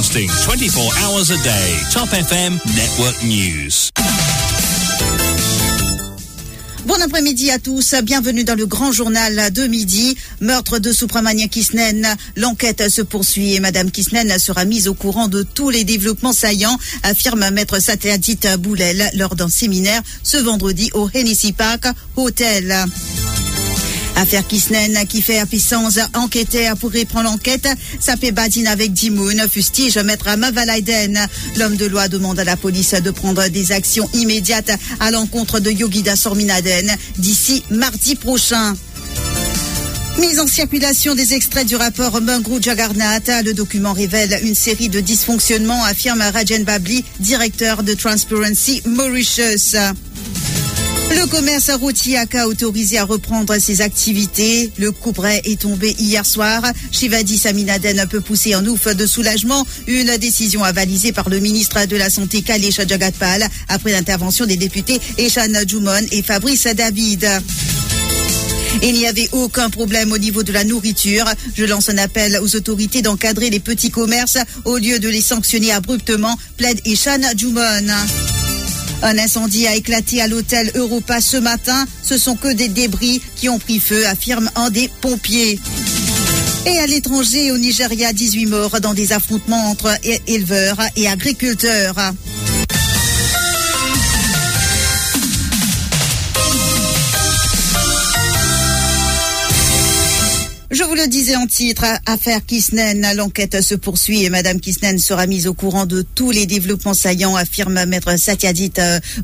Broadcasting 24 hours a day. Top FM Network News. Bon après-midi à tous, bienvenue dans le grand journal de midi. Meurtre de Supramania Kisnen, l'enquête se poursuit et Madame Kisnen sera mise au courant de tous les développements saillants, affirme maître Satéadit Boulel lors d'un séminaire ce vendredi au Hennessy Park Hotel. Affaire Kisnen qui fait puissance enquêter pour reprendre l'enquête. Sapé badine avec Dimoun, fustige maître Mavalaiden. L'homme de loi demande à la police de prendre des actions immédiates à l'encontre de Yogida Sorminaden d'ici mardi prochain. Mise en circulation des extraits du rapport Mungrou Jagarnath. Le document révèle une série de dysfonctionnements, affirme Rajan Babli, directeur de Transparency Mauritius. Le commerce routier a autorisé à reprendre ses activités. Le couperet est tombé hier soir. Shivadi Saminaden peut pousser un ouf de soulagement. Une décision avalisée par le ministre de la Santé Kalesh Jagatpal après l'intervention des députés Eshan Jumon et Fabrice David. Il n'y avait aucun problème au niveau de la nourriture. Je lance un appel aux autorités d'encadrer les petits commerces au lieu de les sanctionner abruptement, plaide Eshan Jumon. Un incendie a éclaté à l'hôtel Europa ce matin. Ce sont que des débris qui ont pris feu, affirme un des pompiers. Et à l'étranger, au Nigeria, 18 morts dans des affrontements entre éleveurs et agriculteurs. Je vous le disais en titre, affaire Kisnen, l'enquête se poursuit et Madame Kisnen sera mise au courant de tous les développements saillants, affirme maître Satyadit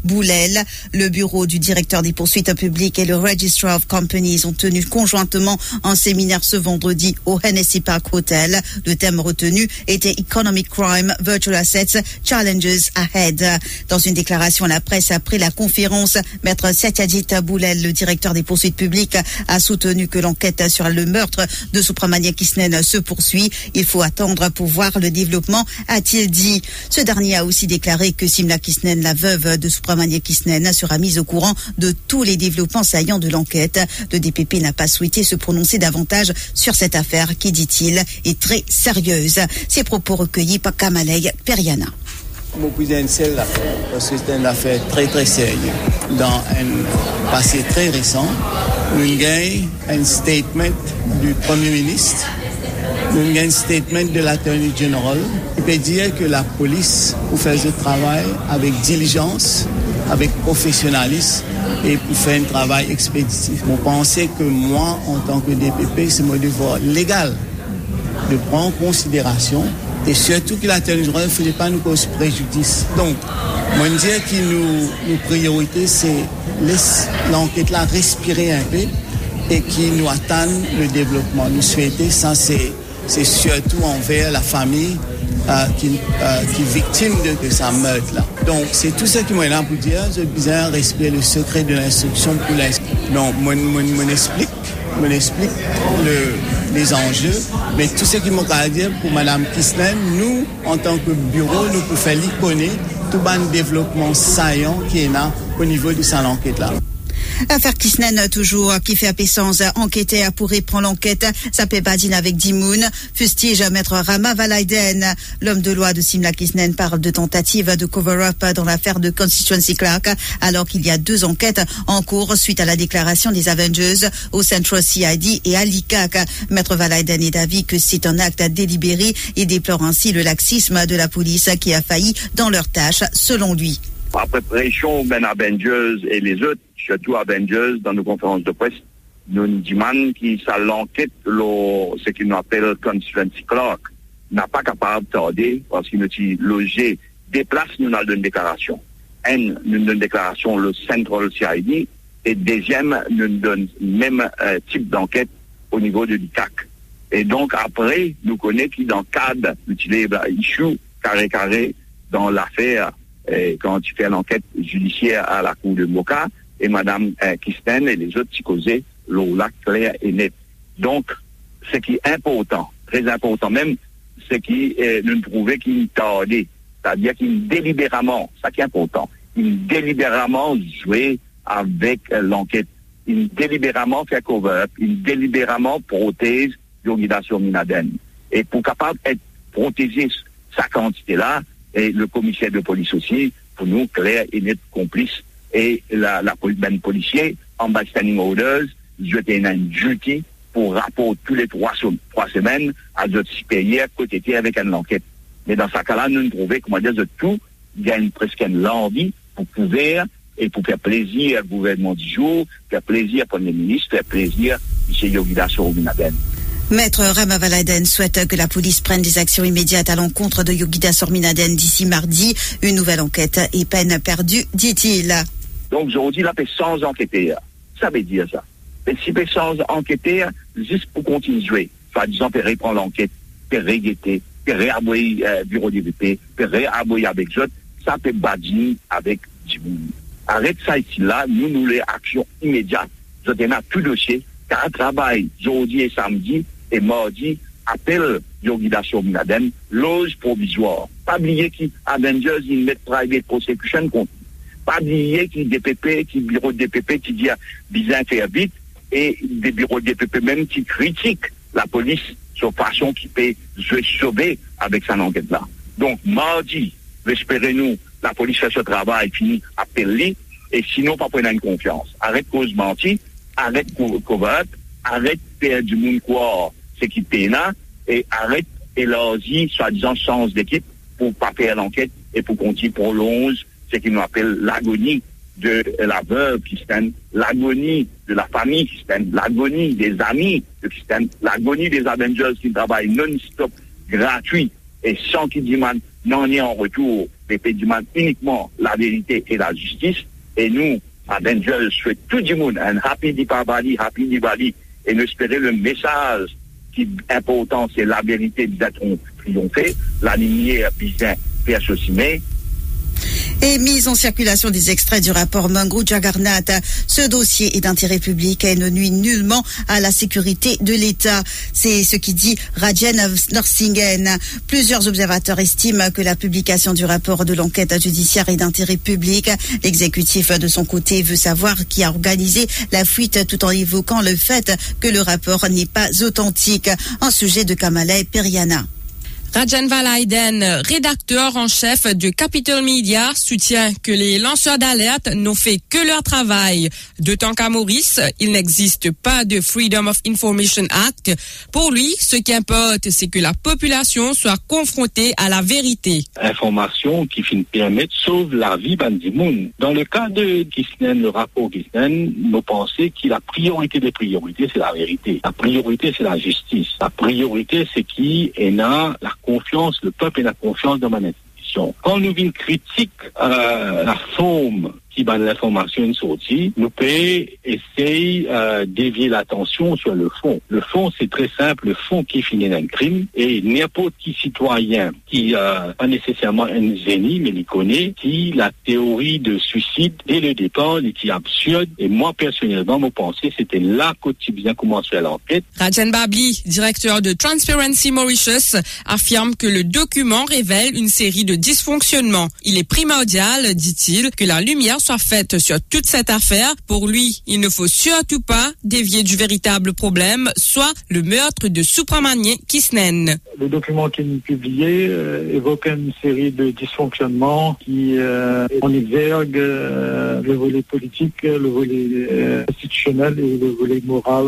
Boulel. Le bureau du directeur des poursuites publiques et le Registrar of Companies ont tenu conjointement un séminaire ce vendredi au Hennessy Park Hotel. Le thème retenu était Economic Crime, Virtual Assets, Challenges Ahead. Dans une déclaration à la presse après la conférence, maître Satyadit Boulel, le directeur des poursuites publiques, a soutenu que l'enquête sur le meurtre de Supramania Kisnen se poursuit. Il faut attendre pour voir le développement, a-t-il dit. Ce dernier a aussi déclaré que Simla Kisnen, la veuve de Supramania Kisnen, sera mise au courant de tous les développements saillants de l'enquête. Le DPP n'a pas souhaité se prononcer davantage sur cette affaire qui, dit-il, est très sérieuse. Ces propos recueillis par Kamalei Periana. Beaucoup que c'est une affaire très très sérieuse. Dans un passé très récent, nou gen yon statement du premier ministre, nou gen yon statement de l'attorney general, pe diye ke la polis pou fè zè travay avèk dilijans, avèk profesyonalis, et pou fè yon travay ekspeditif. Mou panse ke mou an tanke DPP, se mou devor legal de pran konsiderasyon et surtout ki l'attorney general fè jè pa nou kos prejudis. Donk, moun diye ki nou priorite se laisse l'enquête-là respirer un peu et qui nous attane le développement. Nous souhaitons ça, c'est surtout envers la famille euh, qui, euh, qui est victime de, de sa meute-là. Donc, c'est tout ça qui m'est là pour dire, je disais, respect le secret de l'instruction pour l'instruction. Donc, m'en explique, m'en explique le... les enjeux, mais tout ce qui m'en a à dire pour Madame Kisnen, nous, en tant que bureau, nous pouvons l'y connaître tou ban devlopman sayon ki ena o nivou di san lanket la. Affaire Kisnen, toujours, qui fait appétence enquêter pour reprendre l'enquête. Peut badine avec Dimoun. Fustige maître Rama Valaiden. L'homme de loi de Simla Kisnen parle de tentative de cover-up dans l'affaire de Constituency Clark, alors qu'il y a deux enquêtes en cours suite à la déclaration des Avengers au Central CID et à l'ICAC. Maître Valaiden est d'avis que c'est un acte délibéré et déplore ainsi le laxisme de la police qui a failli dans leur tâche, selon lui. Après pression, ben Avengers et les autres, surtout Avengers, dans nos conférences de presse, nous demandons qui ça l'enquête, ce qu'il nous appelle Constituency Clark, n'a pas capable de tarder parce qu'il nous dit loger des places, nous avons une déclaration. Un, nous donne une déclaration le Central CID et deuxième, nous donne même euh, type d'enquête au niveau de l'ICAC. Et donc après, nous connaissons qui dans le cadre d'utiliser issue carré-carré dans l'affaire quand tu fais l'enquête judiciaire à la cour de Moka, et Mme euh, Kisten et les autres qui causaient l'eau là clair et net. Donc, ce qui est important, très important même, ce qui euh, nous prouvait qu'il tardait, c'est-à-dire qu'il délibérément, ça qui est important, il délibérément jouait avec euh, l'enquête, il délibérément fait cover-up, il délibérément protège l'organisation Minaden. Et pour capable d'être protégé sa quantité-là, et le commissaire de police aussi, pour nous, clair et net complice, et la, la ben, policier, en orders, jeter une duty pour rapport tous les trois, trois semaines à notre supérieur côté avec une enquête. Mais dans ce cas-là, nous nous trouvons, comment dire, de tout, il y a une, presque une envie pour pouvoir et pour faire plaisir au gouvernement du jour, faire plaisir au Premier ministre, faire plaisir à M. Yogida Sorominaden. Maître Ramavaladen souhaite que la police prenne des actions immédiates à l'encontre de Yogida Sorminaden d'ici mardi. Une nouvelle enquête est peine perdue, dit-il. Donc, aujourd'hui, la paix sans enquêter. Ça veut dire ça. Mais si paix sans enquêter, juste pour continuer, soit disant, pour reprendre l'enquête, pour régueter, pour réabouiller euh, bureau DVP, pour réabouiller avec eux, ça peut badiner avec du monde. Arrête ça ici là, nous, nous les actions immédiates. Je donne tout dossier, car travail, aujourd'hui et samedi, et mardi, appelle Yogida Minaden, loge provisoire. Pas oublier qui Avengers in met private prosecution contre. Pas oublier qui DPP, qui bureau DPP qui dit bien faire vite, et des bureaux DPP même qui critiquent la police sur façon qui peut se sauver avec cette enquête-là. Donc, mardi, espérez-nous, la police fait ce travail, fini, appelle et sinon, pas prendre une confiance. Arrête cause menti, arrête covert, arrête perdre du monde quoi c'est qui là et arrête élargir, soi-disant, sens d'équipe pour pas faire l'enquête et pour continuer pour l'onge, ce qui nous appelle l'agonie de la veuve Christiane, l'agonie de la famille Christiane, l'agonie des amis de Christiane, l'agonie des Avengers qui travaillent non-stop, gratuit et sans qu'ils demandent n'en ait en retour, mais qui demandent uniquement la vérité et la justice. Et nous, Avengers, souhaitons tout le monde un happy Diwali, happy Diwali, et nous espérons le message qui est important, c'est la vérité bien triompher, la lumière bien faire et mise en circulation des extraits du rapport Mangrou Jagarnath. Ce dossier est d'intérêt public et ne nuit nullement à la sécurité de l'État. C'est ce qui dit Rajen Norsingen. Plusieurs observateurs estiment que la publication du rapport de l'enquête judiciaire est d'intérêt public. L'exécutif, de son côté, veut savoir qui a organisé la fuite tout en évoquant le fait que le rapport n'est pas authentique. Un sujet de Kamala et Periana. Rajan Valaiden, rédacteur en chef du Capital Media, soutient que les lanceurs d'alerte n'ont fait que leur travail. D'autant qu'à Maurice, il n'existe pas de Freedom of Information Act. Pour lui, ce qui importe, c'est que la population soit confrontée à la vérité. Information qui finit permettre sauve la vie Bandimoun. Dans le cas de Kisnen, le rapport Kisnen, nous pensons que la priorité des priorités, c'est la vérité. La priorité, c'est la justice. La priorité, c'est qui est là la confiance, le peuple et la confiance dans ma institution. Quand nous vîmes critique euh, la forme qui va l'information sortie, nous pouvons essayer euh, dévier l'attention sur le fond. Le fond, c'est très simple, le fond qui finit un crime, et n'importe qui citoyen qui euh, pas nécessairement un génie, mais il connaît, qui la théorie de suicide dès le départ et qui est absurde. Et moi, personnellement, mon pensée, c'était là quotidien commencer l'enquête. Rajan Babli, directeur de Transparency Mauritius, affirme que le document révèle une série de dysfonctionnements. Il est primordial, dit-il, que la lumière soit faite sur toute cette affaire. Pour lui, il ne faut surtout pas dévier du véritable problème, soit le meurtre de Supramanier Kisnen. Le document qui est publié euh, évoque une série de dysfonctionnements qui euh, en exergue euh, le volet politique, le volet euh, institutionnel et le volet moral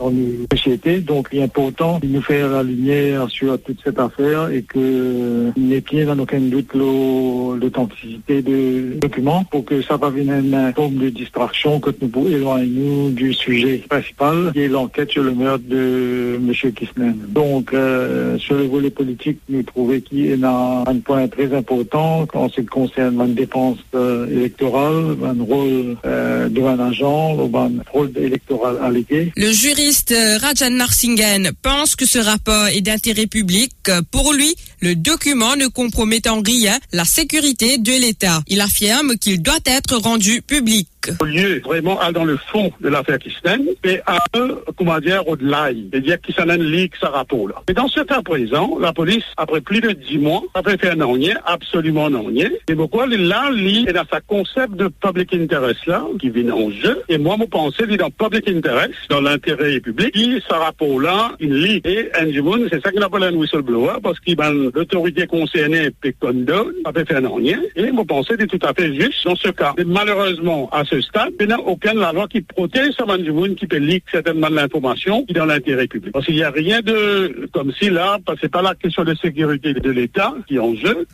dans nos sociétés. Donc, il est important de nous faire la lumière sur toute cette affaire et que n'est dans aucun doute l'authenticité du document pour que ça va venir une forme de distraction que nous pouvons éloigner du sujet principal, qui est l'enquête sur le meurtre de M. Kisnen. Donc, euh, sur le volet politique, nous trouvons qu'il y a un point très important en ce qui concerne la dépense euh, électorale, un rôle euh, de un agent, un rôle électoral allégué. Le juriste Rajan Narsingen pense que ce rapport est d'intérêt public. Pour lui, le document ne compromet en rien la sécurité de l'État. Il affirme qu'il doit être rendu public. Au lieu vraiment aller dans le fond de l'affaire Kisnen, et à eux, comment dire, au-delà, c'est-à-dire qui s'en ligue sa rapport là. Mais dans ce cas présent, la police, après plus de dix mois, a fait faire non rien, absolument non rien. Et pourquoi là, lui, est dans sa concept de public interest là, qui vient en jeu. Et moi, mon pensée, dit dans public interest, dans l'intérêt public, qui sa rapport là, une ligue. Et Anjimoun, c'est ça qu'on appelle un whistleblower, parce qu'il ben, l'autorité concernée, Pekondo, a fait faire non rien. Et mon pensée, est tout à fait juste dans ce cas. Et malheureusement, à ce il n'y a aucune loi qui protège ce Manjimoun qui peut lire certainement l'information dans l'intérêt public. Parce qu'il n'y a rien de, comme si là, c'est pas la question de sécurité de l'État qui est en jeu.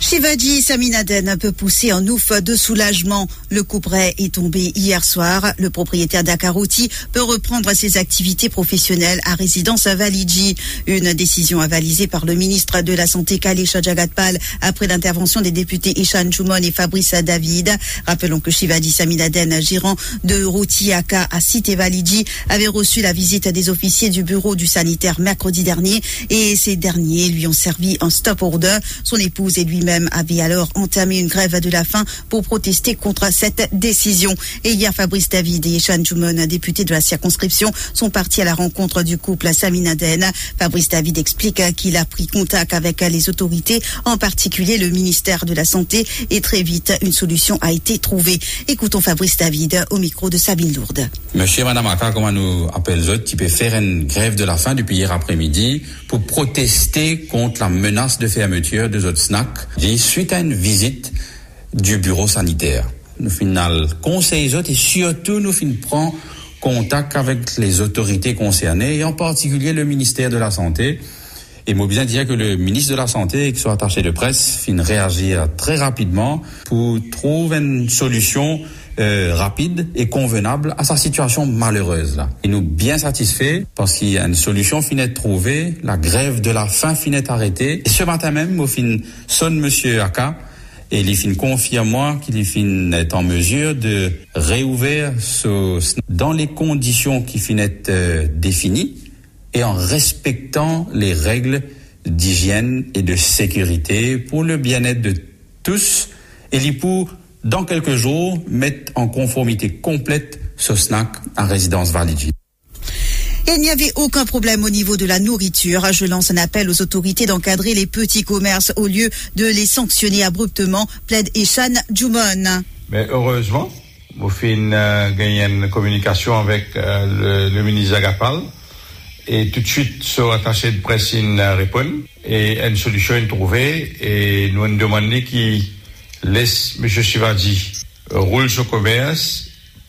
Shivaji Saminaden peut pousser un ouf de soulagement. Le couperet est tombé hier soir. Le propriétaire d'Akarouti peut reprendre ses activités professionnelles à résidence à Validji. Une décision avalisée par le ministre de la Santé Kalisha Jagatpal après l'intervention des députés Ishan Chumon et Fabrice David. Rappelons que Shivaji Saminaden, gérant de Aka à Cité Validji, avait reçu la visite des officiers du bureau du sanitaire mercredi dernier et ces derniers lui ont servi un stop order. Son épouse et lui même avait alors entamé une grève de la faim pour protester contre cette décision. Et hier, Fabrice David et Sean Jumon, députés de la circonscription, sont partis à la rencontre du couple Saminaden. Fabrice David explique qu'il a pris contact avec les autorités, en particulier le ministère de la Santé, et très vite, une solution a été trouvée. Écoutons Fabrice David au micro de Sabine Lourde. Monsieur Madame Aka, nous appelle qui peut faire une grève de la faim depuis hier après-midi pour protester contre la menace de fermeture de autres snacks suite à une visite du bureau sanitaire. Nous final conseil et surtout nous fin prend contact avec les autorités concernées et en particulier le ministère de la Santé. Et moi bien dire que le ministre de la Santé, qui soit attaché de presse, fin réagir très rapidement pour trouver une solution euh, rapide et convenable à sa situation malheureuse là. Et nous bien satisfaits parce qu'il y a une solution finette trouvée, la grève de la faim finette arrêtée. Et ce matin même, au fin sonne Monsieur Aka et il fin confirme moi qu'il est en mesure de réouvrir ce dans les conditions qui finette euh, définies et en respectant les règles d'hygiène et de sécurité pour le bien-être de tous et pour dans quelques jours, mettre en conformité complète ce snack à résidence Validji. Il n'y avait aucun problème au niveau de la nourriture. Je lance un appel aux autorités d'encadrer les petits commerces au lieu de les sanctionner abruptement, plaide Eshan Jumon. Mais heureusement, vous faites euh, gagner une communication avec euh, le, ministre Agapal et tout de suite, sur attaché de presse, il répond et une solution est trouvée et nous nous demandons qui laisse M. Shivadi roule son commerce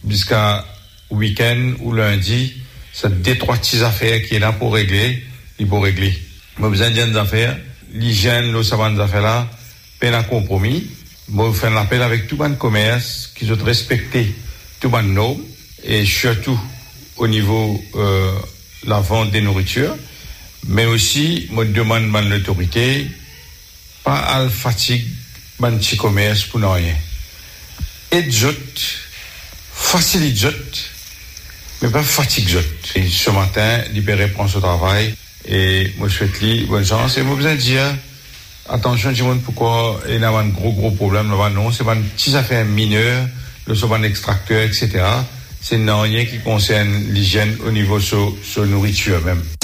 jusqu'à week-end ou lundi. C'est des trois petites affaires qui est là pour régler, il faut régler. Moi, besoin des affaires, l'hygiène, le savant des affaires là, peine à compromis. Moi, je fais un appel avec tout le commerce qui doit respecter tout le normes et surtout au niveau euh, la vente des nourritures. Mais aussi, moi, demande à l'autorité, pas à la fatigue ban ti komers pou nan yon. Et jot, facilit jot, men pa fatik jot. Et se matin, libere pran se travay, et mwen chwet li, bon chans, et mwen bezan diya, atensyon ti moun poukwa, e nan ban gro gro problem, nan ban non, se ban ti zafen mineur, le se ban ekstrakteur, etc. Se nan yon ki konsen l'hygiene ou nivou se nouritur menm.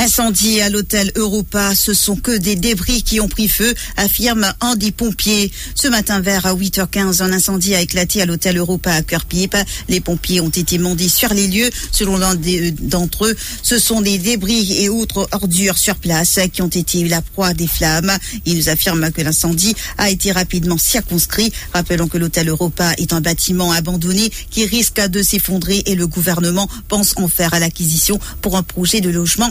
Incendie à l'hôtel Europa, ce sont que des débris qui ont pris feu, affirme un des pompiers. Ce matin vers 8h15, un incendie a éclaté à l'hôtel Europa à Cœur-Pipe. Les pompiers ont été mandés sur les lieux. Selon l'un d'entre eux, ce sont des débris et autres ordures sur place qui ont été la proie des flammes. Ils nous affirment que l'incendie a été rapidement circonscrit. Rappelons que l'hôtel Europa est un bâtiment abandonné qui risque de s'effondrer et le gouvernement pense en faire à l'acquisition pour un projet de logement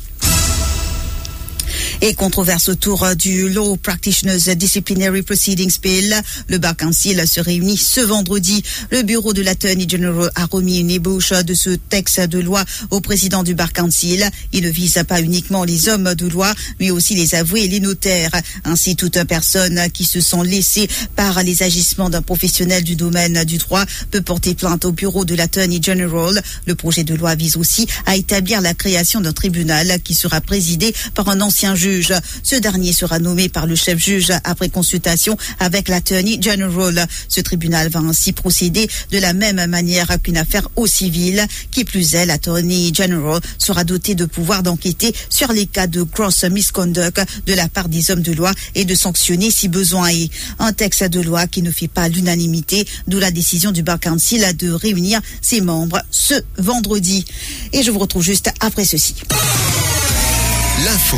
Et controverse autour du Law Practitioners Disciplinary Proceedings Bill. Le Bar Council se réunit ce vendredi. Le bureau de l'Attorney General a remis une ébauche de ce texte de loi au président du Bar Council. Il ne vise pas uniquement les hommes de loi, mais aussi les avoués et les notaires. Ainsi, toute personne qui se sent laissée par les agissements d'un professionnel du domaine du droit peut porter plainte au bureau de l'Attorney General. Le projet de loi vise aussi à établir la création d'un tribunal qui sera présidé par un ancien juge Ce dernier sera nommé par le chef juge après consultation avec l'attorney general. Ce tribunal va ainsi procéder de la même manière qu'une affaire au civil. Qui plus est, l'attorney general sera doté de pouvoir d'enquêter sur les cas de gross misconduct de la part des hommes de loi et de sanctionner si besoin est. Un texte de loi qui ne fait pas l'unanimité, d'où la décision du Bar Council de réunir ses membres ce vendredi. Et je vous retrouve juste après ceci. L'info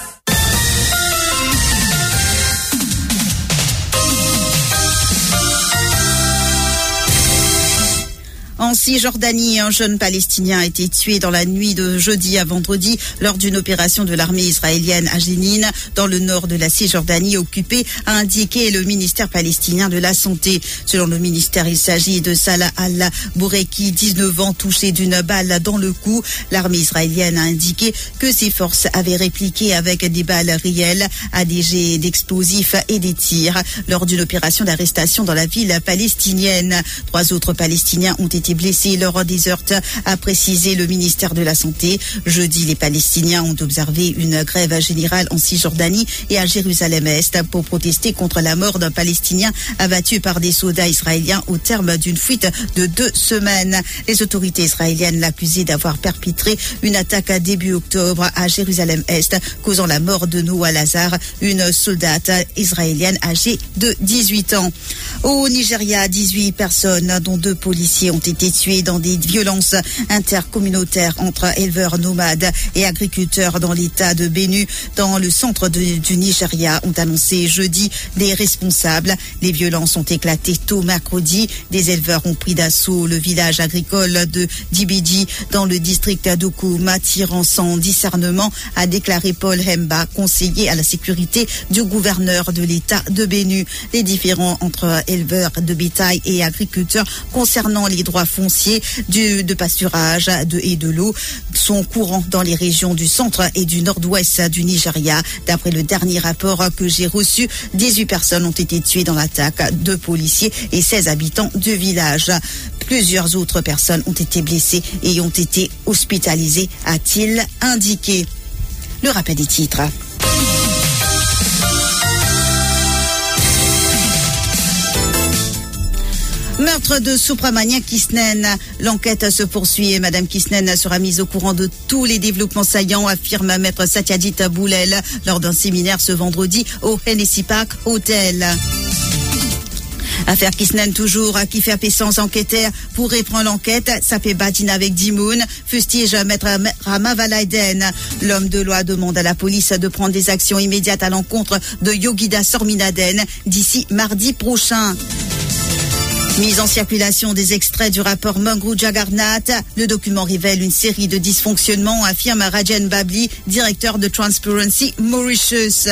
En Cisjordanie, un jeune Palestinien a été tué dans la nuit de jeudi à vendredi lors d'une opération de l'armée israélienne à Jénine, dans le nord de la Cisjordanie occupée, a indiqué le ministère palestinien de la Santé. Selon le ministère, il s'agit de Salah al-Boureki, 19 ans, touché d'une balle dans le cou. L'armée israélienne a indiqué que ses forces avaient répliqué avec des balles réelles à des jets d'explosifs et des tirs lors d'une opération d'arrestation dans la ville palestinienne. Trois autres Palestiniens ont été blessés lors des heurts, a précisé le ministère de la Santé. Jeudi, les Palestiniens ont observé une grève générale en Cisjordanie et à Jérusalem-Est pour protester contre la mort d'un Palestinien abattu par des soldats israéliens au terme d'une fuite de deux semaines. Les autorités israéliennes l'accusaient d'avoir perpétré une attaque à début octobre à Jérusalem-Est, causant la mort de Noah Lazar, une soldate israélienne âgée de 18 ans. Au Nigeria, 18 personnes, dont deux policiers, ont été tués dans des violences intercommunautaires entre éleveurs nomades et agriculteurs dans l'état de Bénu, dans le centre du Nigeria, ont annoncé jeudi les responsables. Les violences ont éclaté tôt mercredi. Des éleveurs ont pris d'assaut le village agricole de Dibidi dans le district d'Okouma, tirant sans discernement, a déclaré Paul Hemba, conseiller à la sécurité du gouverneur de l'état de Bénu. Les différends entre éleveurs de bétail et agriculteurs concernant les droits fonciers du, de pâturage de, et de l'eau sont courants dans les régions du centre et du nord-ouest du Nigeria. D'après le dernier rapport que j'ai reçu, 18 personnes ont été tuées dans l'attaque, deux policiers et 16 habitants du village. Plusieurs autres personnes ont été blessées et ont été hospitalisées, a-t-il indiqué. Le rappel des titres. Meurtre de Supramania Kisnen. L'enquête se poursuit et Madame Kisnen sera mise au courant de tous les développements saillants, affirme Maître Satyajit Boulel lors d'un séminaire ce vendredi au Hennessy Park Hotel. Affaire Kisnen toujours, qui fait sans enquêteur pour reprendre l'enquête. Ça fait batine avec Dimoun. Fustige maître Rama Valaiden. L'homme de loi demande à la police de prendre des actions immédiates à l'encontre de Yogida Sorminaden d'ici mardi prochain. Mise en circulation des extraits du rapport Mangrou Jagarnath. Le document révèle une série de dysfonctionnements, affirme Rajan Babli, directeur de Transparency Mauritius.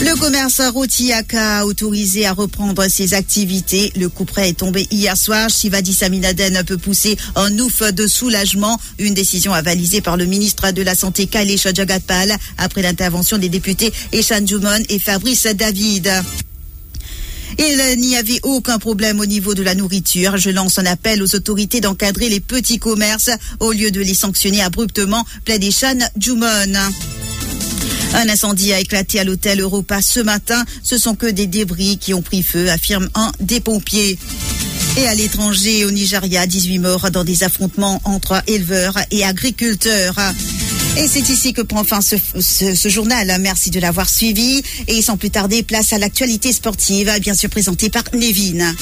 Le commerce Rotiaka a autorisé à reprendre ses activités. Le coup près est tombé hier soir. Shivadi Saminaden peut pousser un ouf de soulagement. Une décision avalisée par le ministre de la Santé Kailesh Jagatpal après l'intervention des députés Eshan Jumon et Fabrice David. Il n'y avait aucun problème au niveau de la nourriture. Je lance un appel aux autorités d'encadrer les petits commerces au lieu de les sanctionner abruptement, plaide Eshan Jumon. Un incendie a éclaté à l'hôtel Europa ce matin. Ce sont que des débris qui ont pris feu, affirme un des pompiers. Et à l'étranger, au Nigeria, 18 morts dans des affrontements entre éleveurs et agriculteurs. Et c'est ici que prend fin ce, journal. Merci de l'avoir suivi. Et sans plus tarder, place à l'actualité sportive, bien sûr présentée par Nevin.